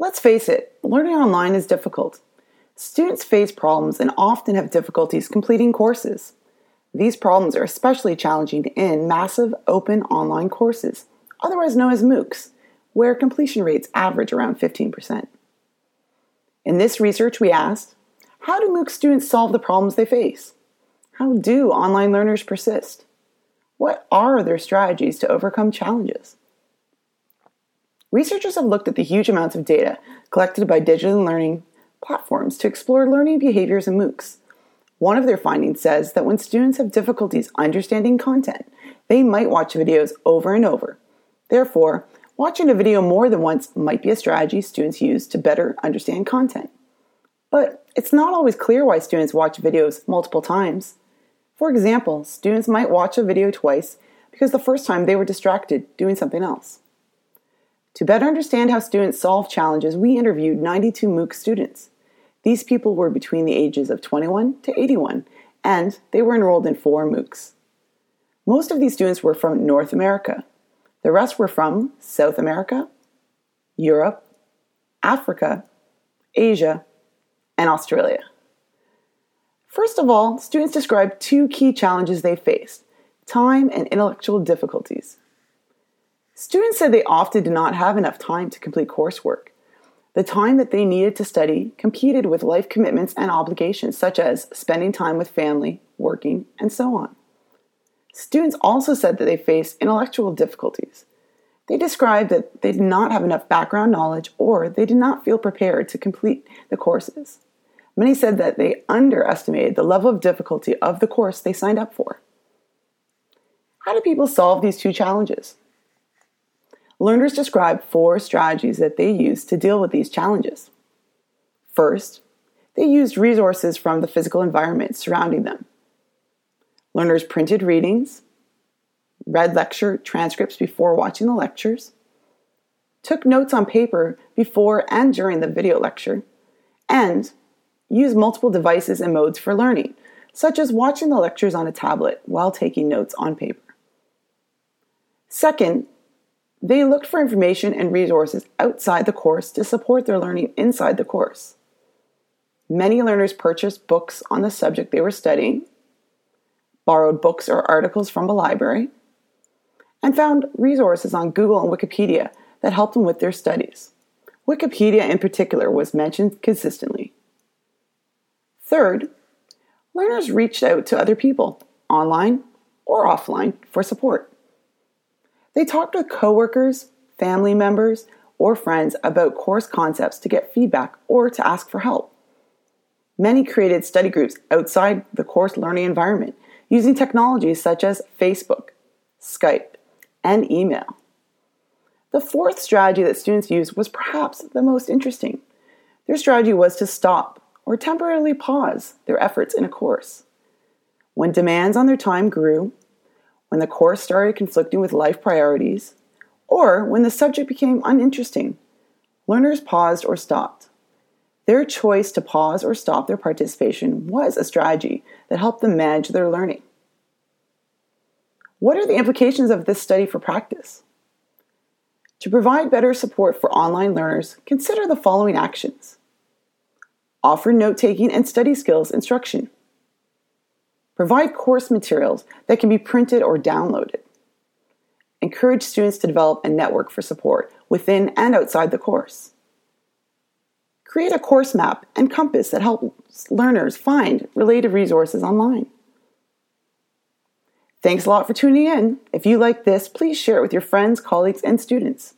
Let's face it, learning online is difficult. Students face problems and often have difficulties completing courses. These problems are especially challenging in massive open online courses, otherwise known as MOOCs, where completion rates average around 15%. In this research, we asked how do MOOC students solve the problems they face? How do online learners persist? What are their strategies to overcome challenges? Researchers have looked at the huge amounts of data collected by digital learning platforms to explore learning behaviors in MOOCs. One of their findings says that when students have difficulties understanding content, they might watch videos over and over. Therefore, watching a video more than once might be a strategy students use to better understand content. But it's not always clear why students watch videos multiple times. For example, students might watch a video twice because the first time they were distracted doing something else. To better understand how students solve challenges, we interviewed 92 MOOC students. These people were between the ages of 21 to 81, and they were enrolled in four MOOCs. Most of these students were from North America. The rest were from South America, Europe, Africa, Asia, and Australia. First of all, students described two key challenges they faced time and intellectual difficulties. Students said they often did not have enough time to complete coursework. The time that they needed to study competed with life commitments and obligations, such as spending time with family, working, and so on. Students also said that they faced intellectual difficulties. They described that they did not have enough background knowledge or they did not feel prepared to complete the courses. Many said that they underestimated the level of difficulty of the course they signed up for. How do people solve these two challenges? Learners describe four strategies that they use to deal with these challenges. First, they used resources from the physical environment surrounding them. Learners printed readings, read lecture transcripts before watching the lectures, took notes on paper before and during the video lecture, and used multiple devices and modes for learning, such as watching the lectures on a tablet while taking notes on paper. Second, they looked for information and resources outside the course to support their learning inside the course. Many learners purchased books on the subject they were studying, borrowed books or articles from a library, and found resources on Google and Wikipedia that helped them with their studies. Wikipedia, in particular, was mentioned consistently. Third, learners reached out to other people, online or offline, for support. They talked with coworkers, family members, or friends about course concepts to get feedback or to ask for help. Many created study groups outside the course learning environment using technologies such as Facebook, Skype, and email. The fourth strategy that students used was perhaps the most interesting. Their strategy was to stop or temporarily pause their efforts in a course. When demands on their time grew, when the course started conflicting with life priorities, or when the subject became uninteresting, learners paused or stopped. Their choice to pause or stop their participation was a strategy that helped them manage their learning. What are the implications of this study for practice? To provide better support for online learners, consider the following actions offer note taking and study skills instruction. Provide course materials that can be printed or downloaded. Encourage students to develop a network for support within and outside the course. Create a course map and compass that helps learners find related resources online. Thanks a lot for tuning in. If you like this, please share it with your friends, colleagues, and students.